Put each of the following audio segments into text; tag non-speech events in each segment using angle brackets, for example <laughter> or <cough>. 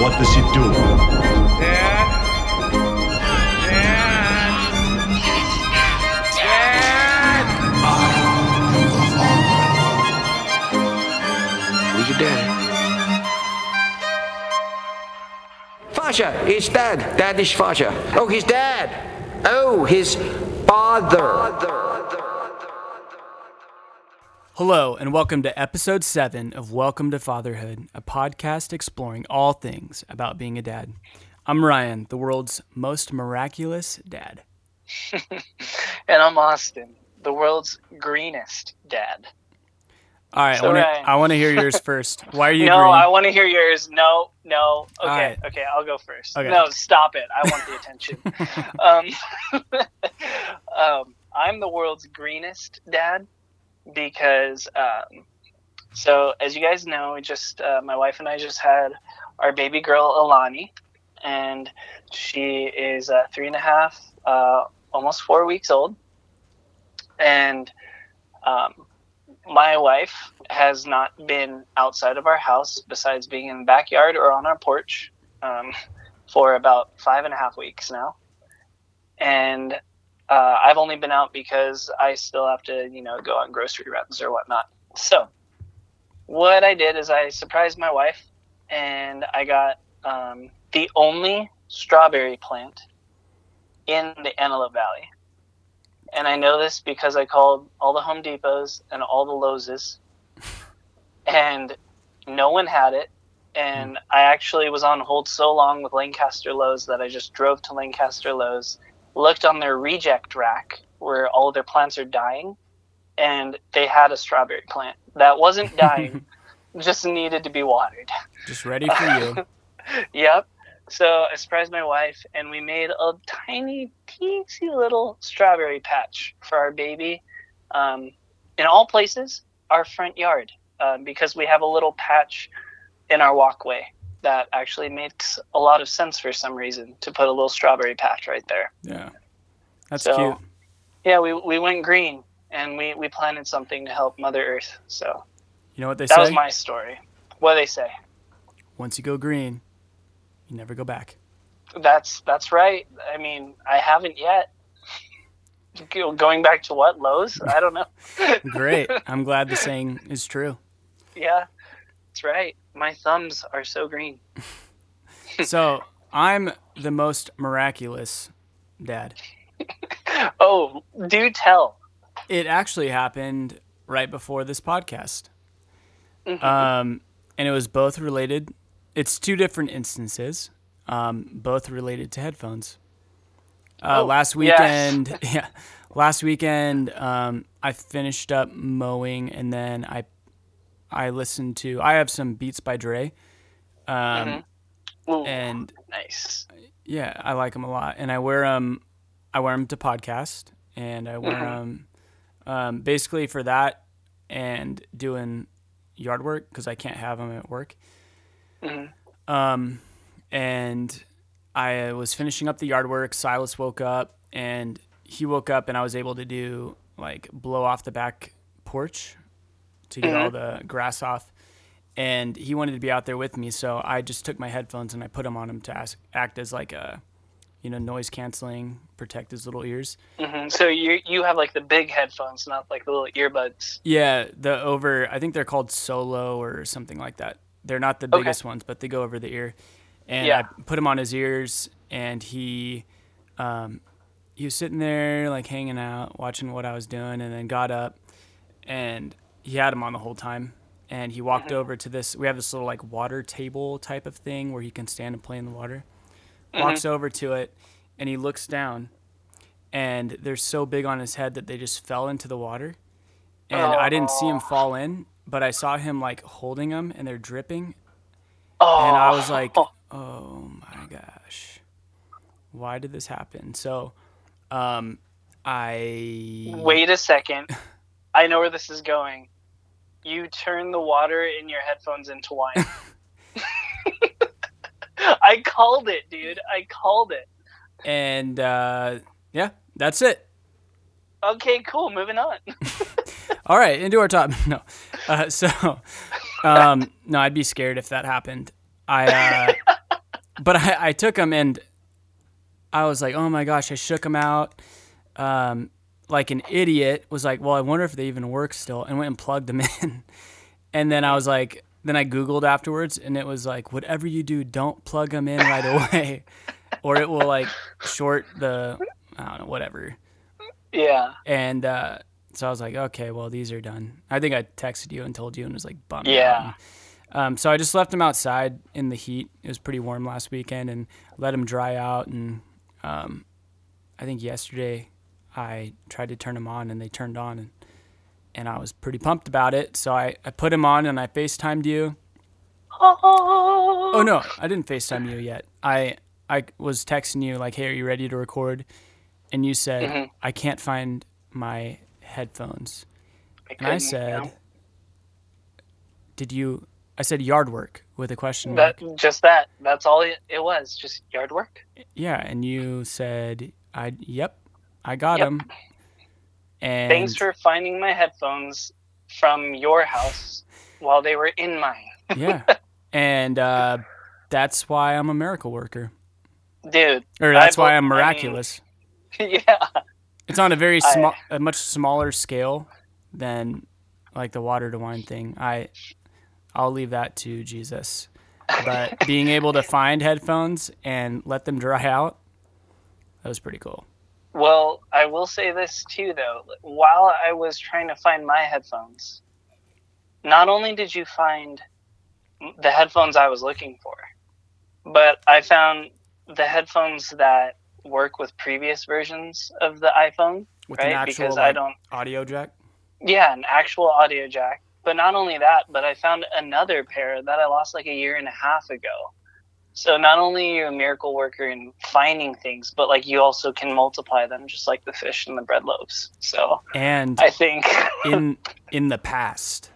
what does he do? Dad? Dad? Dad? Who's your daddy? Fasha, his dad. Dad is Fasha. Oh, his dad. Oh, his father. Hello, and welcome to episode 7 of Welcome to Fatherhood, a podcast exploring all things about being a dad. I'm Ryan, the world's most miraculous dad. <laughs> And I'm Austin, the world's greenest dad. All right, So, I want to Ryan- I want to hear yours <laughs> first. Why are you no, green? I want to hear yours. No, no. Okay, right. okay, I'll go first. Okay. No, stop it. I want the attention. <laughs> um, um, I'm the world's greenest dad because, um, so as you guys know, we just uh, my wife and I just had our baby girl Alani, and she is uh, three and a half, uh, almost four weeks old, and. Um, my wife has not been outside of our house besides being in the backyard or on our porch um, for about five and a half weeks now. And uh, I've only been out because I still have to, you know, go on grocery runs or whatnot. So, what I did is I surprised my wife and I got um, the only strawberry plant in the Antelope Valley and I know this because I called all the Home Depots and all the Lowe's, and no one had it. And I actually was on hold so long with Lancaster Lowe's that I just drove to Lancaster Lowe's, looked on their reject rack where all their plants are dying, and they had a strawberry plant that wasn't <laughs> dying, just needed to be watered. Just ready for you. <laughs> Yep. So I surprised my wife, and we made a tiny, teensy little strawberry patch for our baby. Um, in all places, our front yard, um, because we have a little patch in our walkway that actually makes a lot of sense for some reason to put a little strawberry patch right there. Yeah. That's So- cute. Yeah, we, we went green and we, we planted something to help Mother Earth. So You know what they that say? was my story. What do they say? Once you go green, you never go back. That's that's right. I mean, I haven't yet. <laughs> Going back to what Lowe's? I don't know. <laughs> Great. <laughs> I'm glad the saying is true. yeah, that's right. My thumbs are so green. <laughs> So, I'm the most miraculous dad. <laughs> Oh, do tell. It actually happened right before this podcast. Mhm. Um, and it was both related. It's two different instances, um, both related to headphones. Uh, Oh, last weekend, <laughs> yeah, last weekend, um, I finished up mowing, and then I, I listen to. I have some Beats by Dre, um, Mhm. Ooh, and nice. yeah, I like them a lot, and I wear them. I wear them to podcast, and I wear them um, basically for that and doing yard work because I can't have them at work. hmm Um, and I was finishing up the yard work. Silas woke up, and he woke up, and I was able to do like blow off the back porch to get all the grass off. And he wanted to be out there with me, so I just took my headphones and I put them on him to ask, act as like a, you know, noise canceling, protect his little ears. hmm So you you have like the big headphones, not like the little earbuds. Yeah, the over. I think they're called Solo or something like that. They're not the Okay. biggest ones, but they go over the ear. And Yeah. I put him on his ears, and he, um, he was sitting there like hanging out, watching what I was doing, and then got up, and he had him on the whole time. And he walked over to this. We have this little like water table type of thing where he can stand and play in the water. Walks over to it, and he looks down, and they're so big on his head that they just fell into the water and I didn't see him Oh. fall in, but I saw him like holding them and they're dripping, Oh, and I was like, "Oh my gosh, why did this happen?" So, um, I wait a second. <laughs> I know where this is going. You turn the water in your headphones into wine. <laughs> <laughs> I called it, dude. I called it. and uh, yeah, that's it. Okay, cool. Moving on. <laughs> All right, into our top. No, uh, so um, no, I'd be scared if that happened. I uh, but I, I took them and I was like, oh my gosh, I shook them out. Um, like an idiot was like, well, I wonder if they even work still, and went and plugged them <laughs> in. and then I was like, then I Googled afterwards, and it was like, whatever you do, don't plug them in right away, <laughs> or it will like short the, I don't know, whatever. Yeah. And uh, so I was like, okay, well, these are done. I think I texted you and told you and was like, bummed. Yeah. Um, so I just left them outside in the heat. It was pretty warm last weekend and let them dry out. And um, I think yesterday I tried to turn them on and they turned on and, and I was pretty pumped about it. So I, I put them on and I FaceTimed you. Oh no, I didn't FaceTime you yet. I I was texting you like, "Hey, are you ready to record?" And you said, Mhm. "I can't find my headphones." And I said, you "Did you?" I said, "Yard work" with a question mark. that just that. That's all it, it was. Just yard work. Yeah, and you said, "I yep, I got Yep. them." And Thanks for finding my headphones from your house while they were in mine. yeah, <laughs> and uh, that's why I'm a miracle worker, Dude. or that's I why I'm I mean- miraculous. <laughs> yeah. It's on a very small, a much smaller scale than like the water to wine thing. I, I'll leave that to Jesus. But being able to find headphones and let them dry <laughs> out, that was pretty cool. Well, I will say this too, though. While I was trying to find my headphones, not only did you find the headphones I was looking for, but I found the headphones that work with previous versions of the iPhone, With an right? actual Because I don't, audio jack. yeah, an actual audio jack. But not only that, but I found another pair that I lost like a year and a half ago. So not only are you a miracle worker in finding things, but like you also can multiply them just like the fish and the bread loaves. So And I think <laughs> in in the past,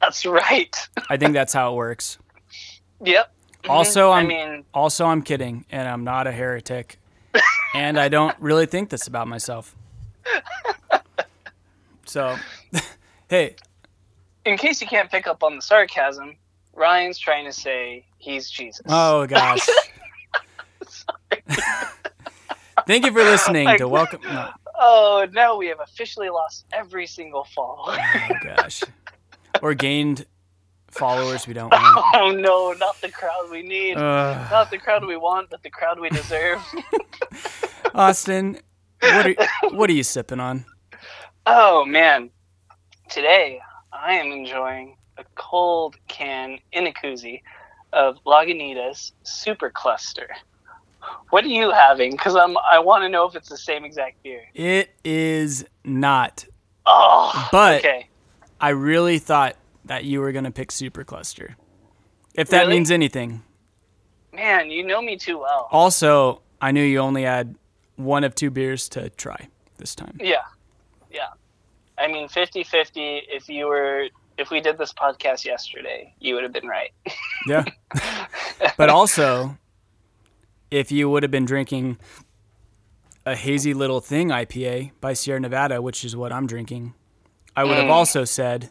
that's right. I think that's how it works. Yep. Mm-hmm. Also, I I'm mean, also I'm kidding, and I'm not a heretic, and I don't really think this about myself. <laughs> So, <laughs> hey, in case you can't pick up on the sarcasm, Ryan's trying to say he's Jesus. Oh gosh. <laughs> Thank you for listening Like- to <laughs> welcome. No. Oh, no, we have officially lost every single fall. Oh gosh. Or gained followers we don't <laughs> oh, want. oh no, not the crowd we need. Ugh. not the crowd we want, but the crowd we deserve. Austin, what are what are you sipping on? oh man, today I am enjoying a cold can in a koozie of Lagunitas Supercluster. What are you having? Because I'm I want to know if it's the same exact beer. It is not. Oh, But- okay. I really thought that you were gonna pick Supercluster, If that Really? means anything. Man, you know me too well. Also, I knew you only had one of two beers to try this time. Yeah, yeah. I mean, 50-50, If you were, if we did this podcast yesterday, you would have been right. Yeah. <laughs> but also, if you would have been drinking a hazy little thing IPA by Sierra Nevada, which is what I'm drinking, I would have Mm. also said,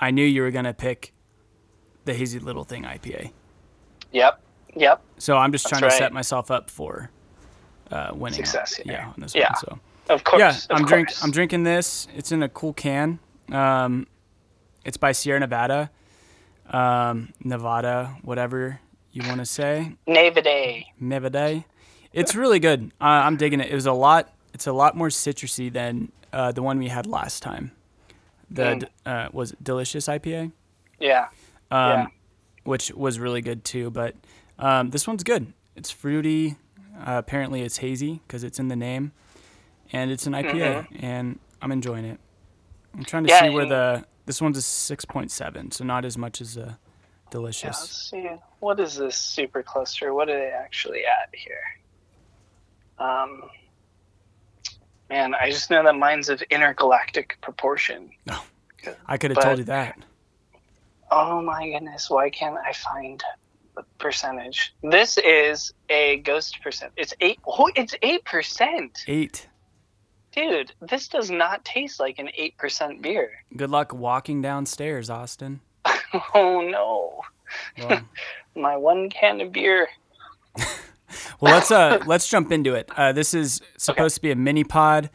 I knew you were going to pick the hazy little thing IPA. Yep, yep. So I'm just That's trying to right. set myself up for uh, winning. Success, Yeah, yeah. on this Yeah. one. So Of course. yeah, I'm drink. I'm drinking this. It's in a cool can. Um, it's by Sierra Nevada, um, Nevada, whatever you want to say. Nevada. Nevada. It's really good. Uh, I'm digging it. It was a lot. It's a lot more citrusy than uh, the one we had last time. The Mm. uh, was it delicious IPA, Yeah. um, Yeah. which was really good too. But um, this one's good. It's fruity. Uh, apparently, it's hazy because it's in the name, and it's an IPA, and I'm enjoying it. I'm trying to Mm-hmm. Yeah, see where the this one's a six point seven, so not as much as a Yeah, delicious. let's see. What is this Supercluster? What are they actually at here? Um, man, I just know that mine's of intergalactic proportion. No. I could have told you that. Oh my goodness, why can't I find the percentage? This is a ghost percent. It's eight. Oh, it's eight percent, Eight. Dude. This does not taste like an eight percent beer. Good luck walking downstairs, Austin. <laughs> Oh no, Well, <laughs> my one can of beer. <laughs> Well, let's uh let's jump into it. Uh, this is supposed to be a mini pod,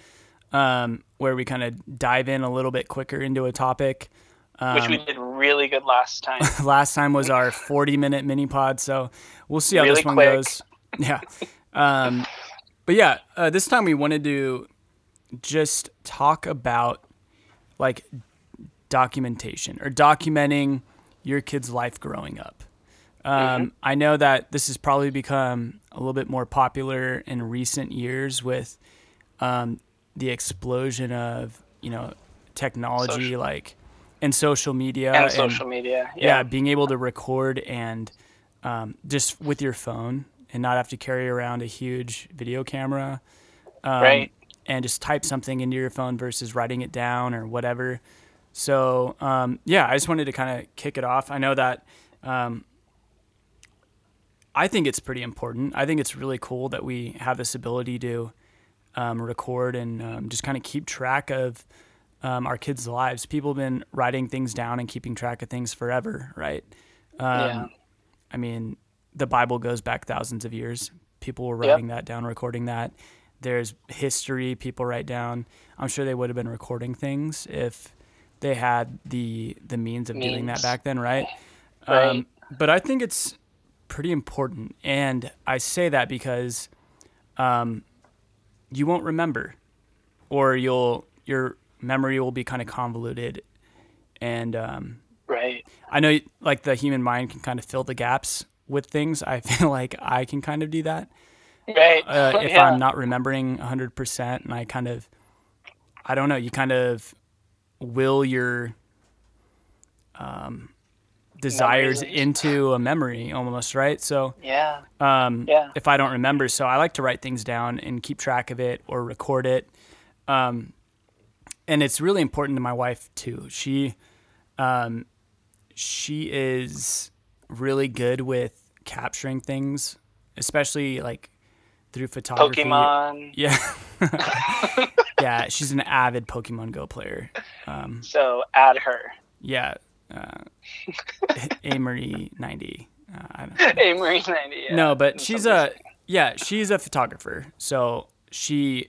um, where we kind of dive in a little bit quicker into a topic. Which we did really good last time. Last time was our 40 minute mini pod, so we'll see how Really this one quick. goes. Yeah. Um, but yeah, uh, this time we wanted to just talk about like documentation or documenting your kid's life growing up. Um, I know that this has probably become a little bit more popular in recent years with um, the explosion of you know technology Social- like and social media and social media. yeah, Yeah. being able to record and um, just with your phone and not have to carry around a huge video camera um, Right. And just type something into your phone versus writing it down or whatever so um, yeah i just wanted to kind of kick it off i know that um, i think it's pretty important i think it's really cool that we have this ability to um, record and um, just kind of keep track of um, our kids' lives. People have been writing things down and keeping track of things forever, right? Um, yeah. I mean, the Bible goes back thousands of years. People were Yep. writing that down, recording that. There's history people write down. I'm sure they would have been recording things if they had the the means of doing that back then, right? Right. Um, but I think it's pretty important, and I say that because um, you won't remember, or you'll your memory will be kind of convoluted, and um, Right. I know like the human mind can kind of fill the gaps with things. I <laughs> feel like I can kind of do that Right. uh, <laughs> if Yeah. I'm not remembering 100% and I kind of I don't know, you kind of will your um, desires Memories. into a memory almost, right? So Yeah. um, Yeah. if I don't remember. So I like to write things down and keep track of it or record it. Um, and it's really important to my wife too. She, um, she is really good with capturing things, especially like through photography. Pokemon. Yeah. <laughs> yeah, she's an avid Pokemon Go player. Um, So add her. yeah. Uh, Amory 90. Uh, I don't Hey, Marine 90. Yeah. no, but she's a yeah, she's a photographer. So she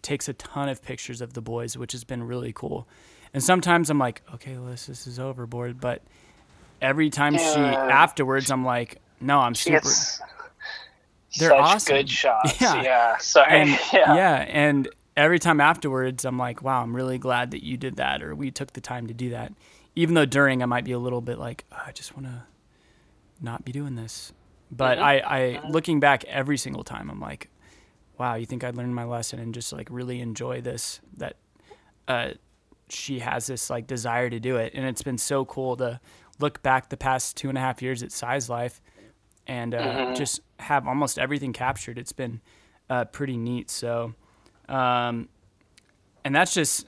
takes a ton of pictures of the boys, which has been really cool. And sometimes I'm like, okay, Liz, this is overboard. But every time she afterwards, I'm like, no, I'm She super. gets They're such awesome. good shots. Yeah. Yeah. Sorry. and <laughs> yeah. yeah. and every time afterwards, I'm like, wow, I'm really glad that you did that, or we took the time to do that. Even though during I might be a little bit like, oh, I just want to not be doing this. But Mm-hmm. I, I looking back every single time, I'm like, wow, you think I learned my lesson and just like really enjoy this that uh, she has this like desire to do it, and it's been so cool to look back the past two and a half years at Sai's Life and uh, Mm-hmm. just have almost everything captured. It's been uh, pretty neat. So, um, and that's just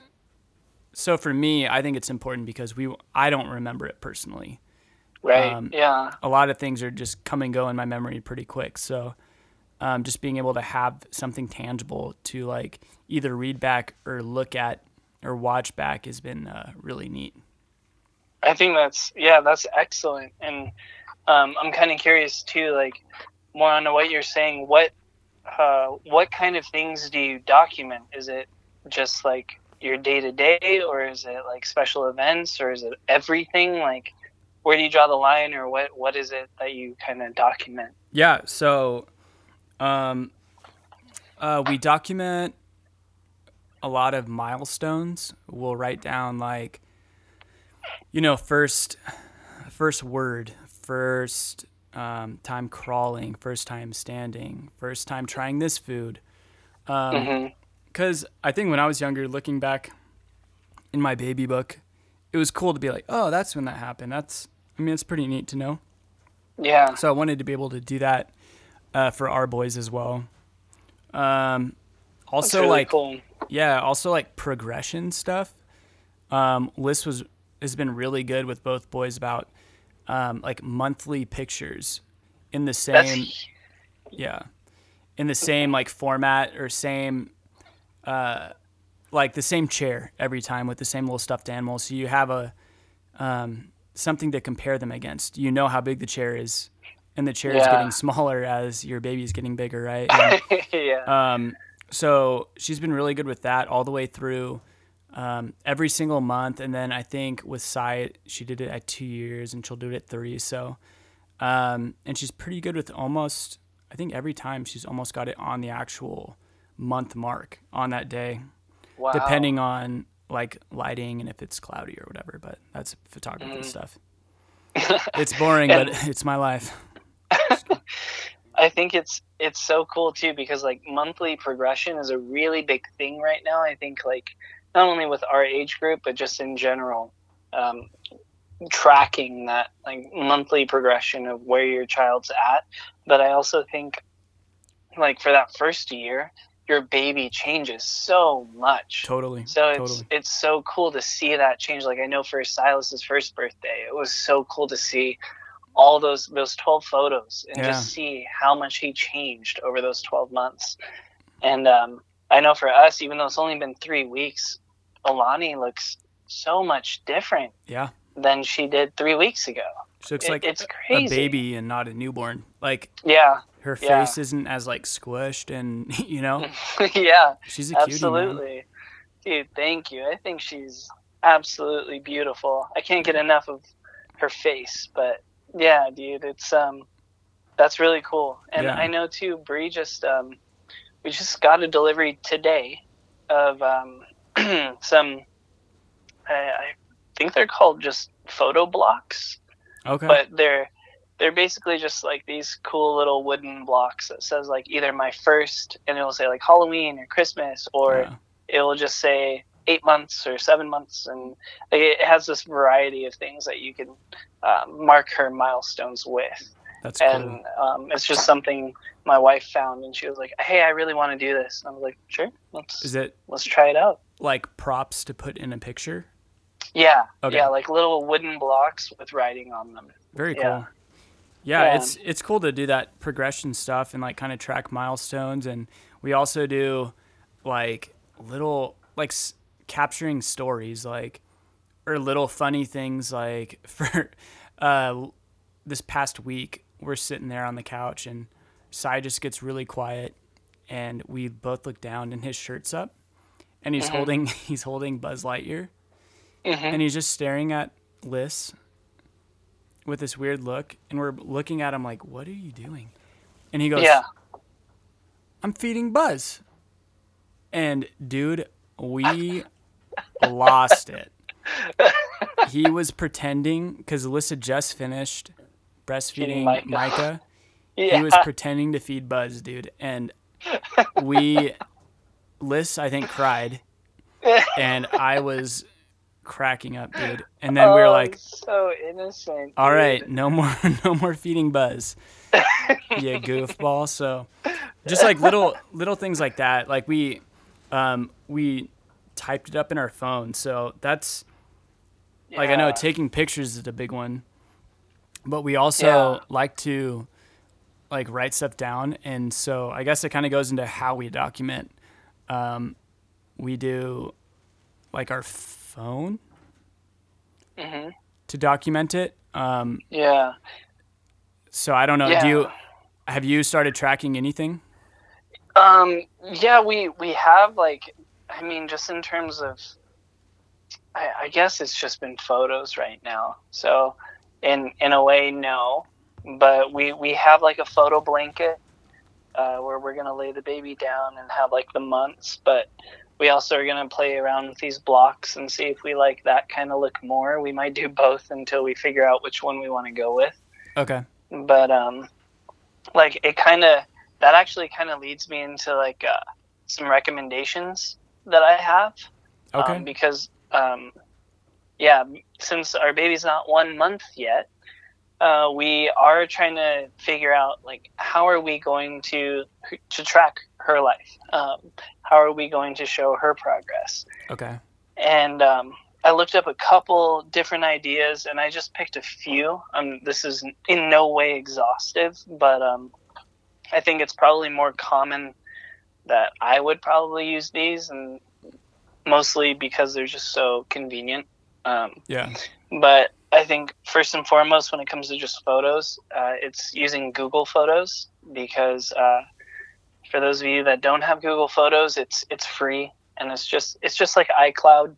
so for me. I think it's important because we I don't remember it personally. Right. um, yeah. A lot of things are just come and go in my memory pretty quick. So, um, just being able to have something tangible to like either read back or look at or watch back has been uh, really neat. I think that's yeah, that's excellent. And um, I'm kind of curious too, like more on what you're saying. What uh, what kind of things do you document? Is it just like your day to day, or is it like special events, or is it everything? Like, where do you draw the line, or what what is it that you kind of document? Yeah. So, um, uh, we document a lot of milestones. We'll write down like, you know, first, first word, first um, time crawling, first time standing, first time trying this food. Because I think when I was younger, looking back in my baby book, it was cool to be like, oh, that's when that happened. That's, I mean, it's pretty neat to know. Yeah. So I wanted to be able to do that uh, for our boys as well. Um, also, really like cool. yeah, also like progression stuff. Um, Liz was has been really good with both boys about um, like monthly pictures in the same That's yeah in the same like format or same uh, like the same chair every time with the same little stuffed animal. So you have a um, something to compare them against. You know how big the chair is and the chair Yeah. getting smaller as your baby's getting bigger, right? And, <laughs> yeah. um, so she's been really good with that all the way through um, every single month. And then I think with Sai, she did it at two years and she'll do it at three. So, um, and she's pretty good with almost, I think every time she's almost got it on the actual month mark on that day, wow. depending on like lighting and if it's cloudy or whatever. But that's photography Mm. stuff. <laughs> it's boring, but it's my life. <laughs> I think it's it's so cool too because like monthly progression is a really big thing right now. I think like not only with our age group but just in general, um, tracking that like monthly progression of where your child's at. But I also think like for that first year, your baby changes so much. Totally. So it's totally. it's so cool to see that change. Like I know for Silas's first birthday, it was so cool to see all those those twelve photos and Yeah. just see how much he changed over those twelve months. And um, I know for us, even though it's only been three weeks, Alani looks so much different Yeah. than she did three weeks ago. She looks It- like it's a baby and not a newborn. Like Yeah, her Yeah. face isn't as like squished and <laughs> you know <laughs> yeah. she's a cutie absolutely dude thank you i think she's absolutely beautiful i can't get enough of her face but yeah dude it's um that's really cool and Yeah. i know too Bree just um we just got a delivery today of um <clears throat> some I, I think they're called just photo blocks Okay. but they're they're basically just like these cool little wooden blocks that says like either my first and it'll say like halloween or christmas or Yeah. it'll just say eight months or seven months and it has this variety of things that you can um, mark her milestones with That's and cool. um, it's just something my wife found and she was like hey i really want to do this and i was like sure let's Is it let's try it out like props to put in a picture? yeah Okay. yeah like little wooden blocks with writing on them Very Yeah. cool. Yeah, Yeah. it's it's cool to do that progression stuff and like kind of track milestones and we also do like little like s- capturing stories like or little funny things like <laughs> for uh this past week we're sitting there on the couch and Sai just gets really quiet and we both look down and his shirt's up and he's mm-hmm. holding <laughs> he's holding Buzz Lightyear mm-hmm. and he's just staring at Liz with this weird look and we're looking at him like what are you doing? And he goes yeah. I'm feeding buzz. And dude we lost it. <laughs> He was pretending because alyssa just finished breastfeeding Micah. micah yeah <laughs> he was pretending to feed buzz dude and we liz i think cried <laughs> and i was cracking up dude and then we were Oh, like so innocent. all dude. right, no more, <laughs> no more feeding Buzz. yeah, goofball. So, just like little, little things like that. Like we, um, we typed it up in our phone. So that's like I know taking pictures is a big one, but we also Yeah. like to like write stuff down. And so I guess it kind of goes into how we document. Um, we do like our phone Mhm. to document it. Um, Yeah. So I don't know. Yeah. Do you have you started tracking anything? Um. Yeah. We we have like, I mean, just in terms of, I, I guess it's just been photos right now. So, in in a way, no. But we we have like a photo blanket, uh, where we're gonna lay the baby down and have like the months. But we also are gonna play around with these blocks and see if we like that kind of look more. We might do both until we figure out which one we want to go with. Okay. but um like it kind of that actually kind of leads me into like uh, some recommendations that i have Okay. um, because um yeah since our baby's not one month yet uh, we are trying to figure out like how are we going to to track her life um, how are we going to show her progress okay. and um, I looked up a couple different ideas, and I just picked a few. Um, this is in no way exhaustive, but um, I think it's probably more common that I would probably use these, and mostly because they're just so convenient. Um, Yeah. but I think first and foremost, when it comes to just photos, uh, it's using Google Photos because uh, for those of you that don't have Google Photos, it's it's free and it's just it's just like iCloud,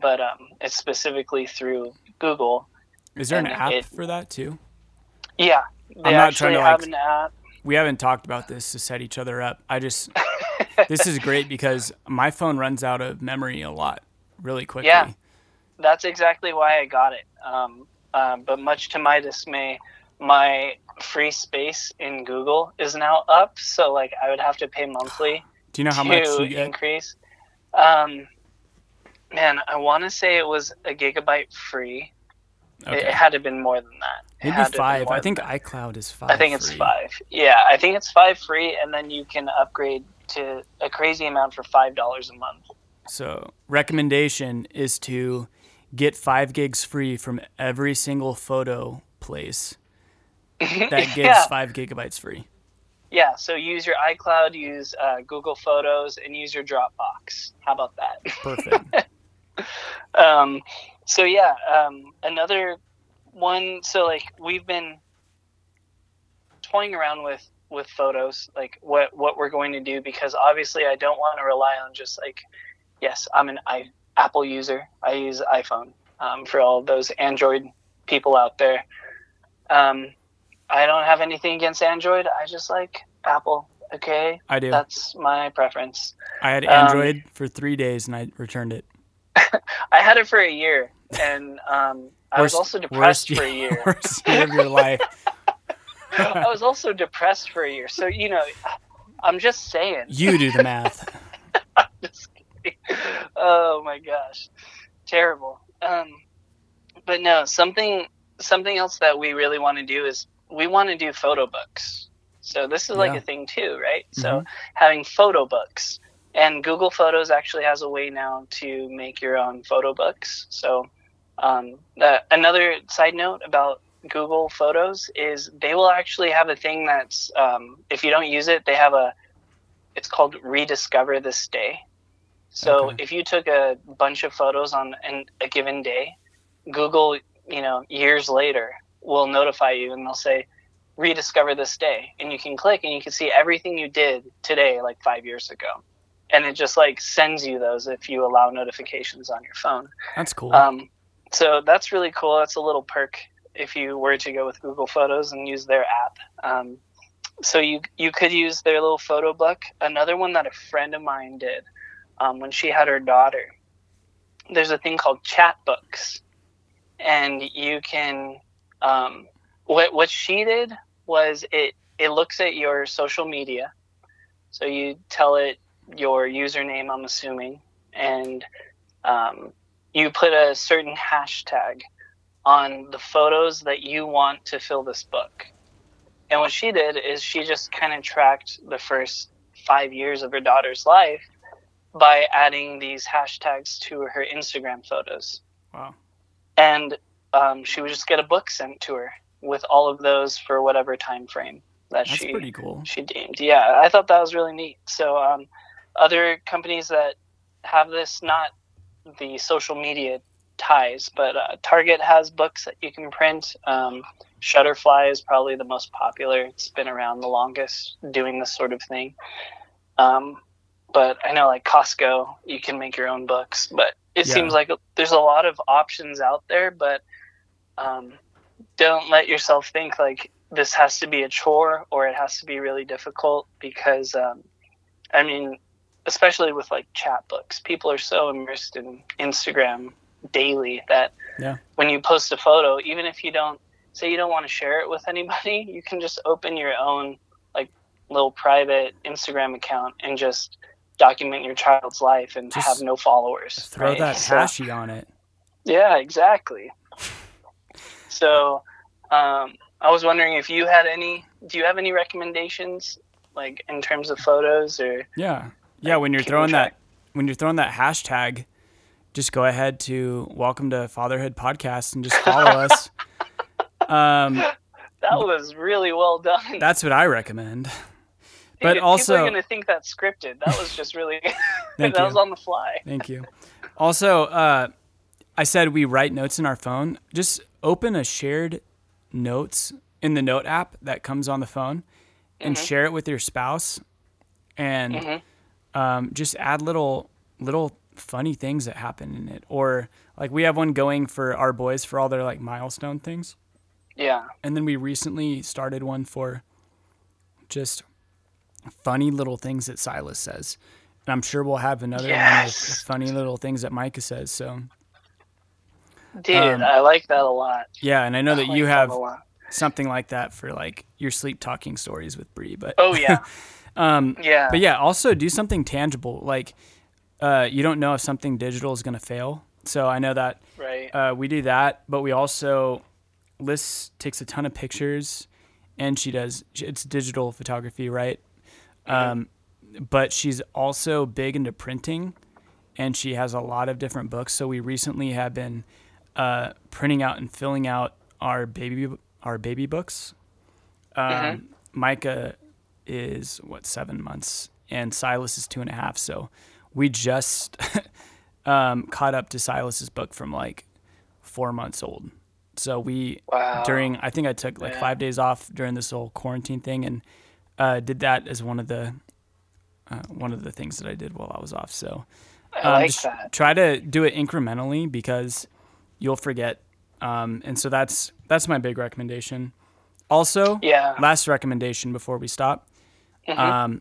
but um, it's specifically through Google. Is there an app it- for that too? Yeah, I'm not trying to, have like, an app. We haven't talked about this to set each other up. I just <laughs> this is great because my phone runs out of memory a lot really quickly. Yeah. That's exactly why I got it. Um, um, but much to my dismay, my free space in Google is now up. So like I would have to pay monthly. <sighs> Do you know how to much you get? increase. Um, man, I want to say it was a gigabyte free. It, Okay. it had to have been more than that. It Maybe to have been five. I think iCloud is five. I think it's free. five. Yeah, I think it's five free, and then you can upgrade to a crazy amount for five dollars a month. So recommendation is to get five gigs free from every single photo place <laughs> that gives yeah, five gigabytes free. yeah. So use your iCloud, use uh, Google Photos, and use your Dropbox. How about that? Perfect. <laughs> um, so yeah, um, another one. So like we've been toying around with with photos, like what what we're going to do, because obviously I don't want to rely on just like, yes, I'm an I, Apple user. I use iPhone. Um, for all those Android people out there, um, I don't have anything against Android. I just like Apple. Okay, I do. that's my preference. I had um, Android for three days and I returned it. <laughs> I had it for a year, and um, I was also depressed worst for a year. <laughs> worst year of your life. <laughs> I was also depressed for a year. So you know, I'm just saying. You do the math. Just kidding. <laughs> oh my gosh, terrible. Um, but no, something something else that we really want to do is we want to do photo books. So this is like Yeah. a thing too, right? So having photo books. And Google Photos actually has a way now to make your own photo books. So um, uh, another side note about Google Photos is they will actually have a thing that's um, if you don't use it, they have a it's called Rediscover This Day. So Okay. if you took a bunch of photos on an, a given day, Google, you know, years later will notify you and they'll say rediscover this day and you can click and you can see everything you did today like 5 years ago. And it just like sends you those if you allow notifications on your phone. That's cool. Um, so that's really cool. That's a little perk if you were to go with Google Photos and use their app. Um, so you you could use their little photo book. Another one that a friend of mine did um, when she had her daughter. There's a thing called Chatbooks, and you can. Um, what what she did was it it looks at your social media, so you tell it your username. I'm assuming, and um, you put a certain hashtag on the photos that you want to fill this book. And what she did is she just kind of tracked the first five years of her daughter's life by adding these hashtags to her Instagram photos. wow. And um, she would just get a book sent to her with all of those for whatever time frame that That's she pretty cool. she deemed. Yeah, I thought that was really neat. So, um, other companies that have this, not the social media ties, but uh, Target has books that you can print. Um, Shutterfly is probably the most popular. It's been around the longest doing this sort of thing. Um, but I know, like Costco, you can make your own books. But it Yeah. seems like there's a lot of options out there. But um, don't let yourself think like this has to be a chore or it has to be really difficult because um, i mean especially with like Chatbooks people are so immersed in instagram daily that Yeah. when you post a photo even if you don't say you don't want to share it with anybody you can just open your own like little private instagram account and just document your child's life and Just have no followers Throw right? that <laughs> So- on it. yeah, exactly. <laughs> So, um, I was wondering if you had any. Do you have any recommendations, like in terms of photos or? Yeah. Yeah, when you're throwing that when you're throwing that hashtag, just go ahead to welcome to Fatherhood Podcast and just follow <laughs> us. Um, That was really well done. that's what I recommend. But also, people are gonna think that's scripted. That was just really <laughs> that you. was on the fly. Thank you. Also, uh, I said we write notes in our phone. Just open a shared notes in the note app that comes on the phone and share it with your spouse and um, just add little little funny things that happen in it or like we have one going for our boys for all their like milestone things Yeah. and then we recently started one for just funny little things that Silas says. And I'm sure we'll have another one Yes. with funny little things that Micah says. So Dude, Um, I like that a lot. yeah, and I know I that like you have lot. something like that for like your sleep talking stories with Bree. But Oh yeah. <laughs> um, Yeah. but yeah, also do something tangible. Like uh, you don't know if something digital is gonna fail. So I know that Right. uh, we do that, but we also Liz takes a ton of pictures, and she does it's digital photography, right? Um, but she's also big into printing, and she has a lot of different books. So we recently have been uh, printing out and filling out our baby our baby books. Um, Micah is what seven months, and Silas is two and a half. So we just <laughs> um, caught up to Silas's book from like four months old. So we Wow. during I think I took like Yeah. five days off during this whole quarantine thing and uh, did that as one of the uh, one of the things that I did while I was off. So um, like just that. try to do it incrementally because you'll forget. Um, and so that's that's my big recommendation. Also, Yeah. last recommendation before we stop. Mhm. Um,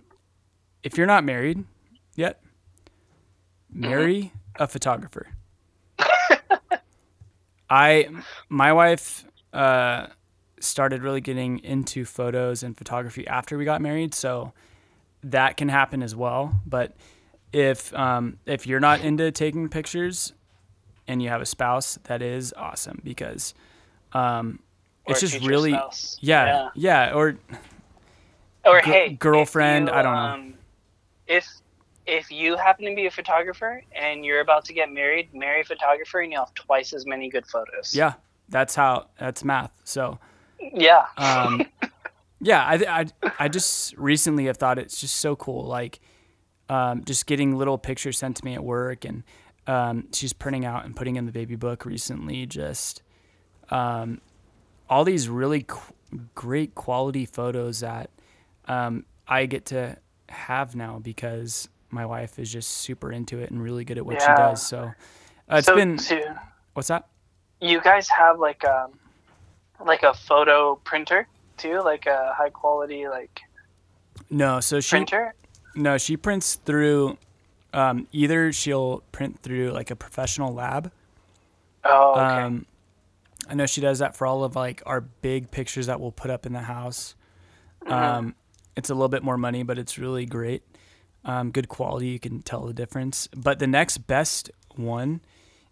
if you're not married yet, Mm-hmm. marry a photographer. <laughs> I, my wife, uh, started really getting into photos and photography after we got married, so that can happen as well. But if um, if you're not into taking pictures and you have a spouse, that is awesome because um, it's just really spouse. yeah, yeah or Or Gr- hey, girlfriend, you, I don't know. Um, if if you happen to be a photographer and you're about to get married, marry a photographer and you'll have twice as many good photos. yeah, that's how that's math. So Yeah. um, <laughs> yeah, I, I I just recently have thought it's just so cool, like um, just getting little pictures sent to me at work, and um, she's printing out and putting in the baby book recently. Just um, all these really qu- great quality photos that um, I get to have now because my wife is just super into it and really good at what she does. So uh, it's so, been so what's that? you guys have like a like a photo printer too, like a high quality like No, so she printer. No, she prints through. Um, either she'll print through like a professional lab. Oh, okay. Um, I know she does that for all of like our big pictures that we'll put up in the house. Mm-hmm. Um, it's a little bit more money, but it's really great. Um, good quality, you can tell the difference. But the next best one,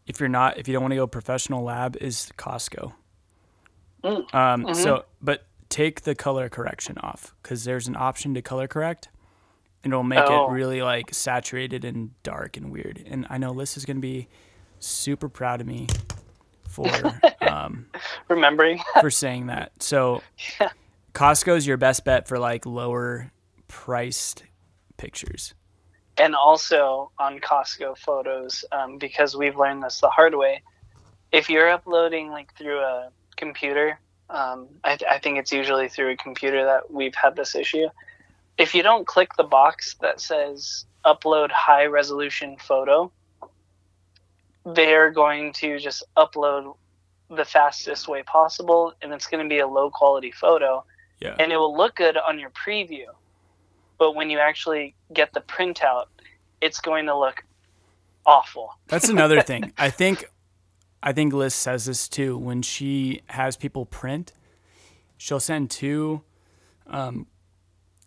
if you're not, if you don't want to go professional lab, is Costco. Mm. Um, Mm-hmm. So, but take the color correction off because there's an option to color correct, and it'll make Oh. it really like saturated and dark and weird. And I know Liz is gonna be super proud of me for <laughs> um, Remembering. for saying that. So, Costco's your best bet for like lower priced pictures. and also on Costco photos, um, because we've learned this the hard way. If you're uploading like through a computer, um, I, I think it's usually through a computer that we've had this issue. If you don't click the box that says upload high resolution photo, they're going to just upload the fastest way possible, and it's going to be a low quality photo Yeah. and it will look good on your preview. But when you actually get the printout, it's going to look awful. That's another thing. <laughs> I think I think Liz says this too. When she has people print, she'll send two um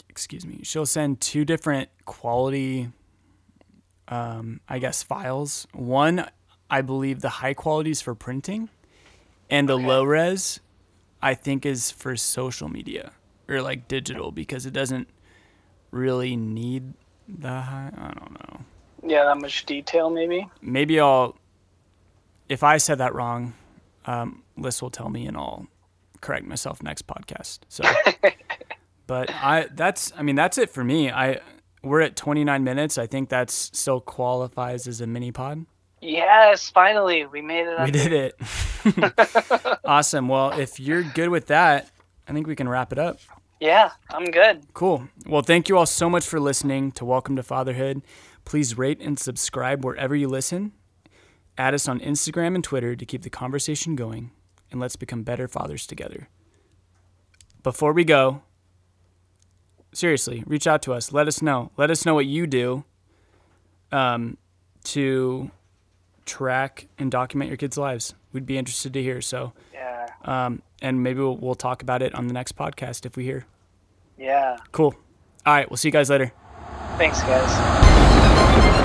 excuse me, she'll send two different quality um I guess files. One I believe the high quality is for printing and the low res I think is for social media or like digital because it doesn't really need the high I don't know Yeah, that much detail, maybe. maybe I'll, if I said that wrong, um, Liz will tell me and I'll correct myself next podcast. So, <laughs> but I, that's, I mean, that's it for me. I, we're at 29 minutes. I think that's still qualifies as a mini pod. Yes, finally, we made it. We did it. <laughs> awesome. Well, if you're good with that, I think we can wrap it up. Yeah, I'm good. Cool. Well, thank you all so much for listening to Welcome to Fatherhood. Please rate and subscribe wherever you listen. Add us on Instagram and Twitter to keep the conversation going, and let's become better fathers together. Before we go, seriously, reach out to us. Let us know. Let us know what you do um, to track and document your kids' lives. We'd be interested to hear. So, Yeah. um, and maybe we'll, we'll talk about it on the next podcast if we hear. Yeah. Cool. All right. We'll see you guys later. Thanks, guys.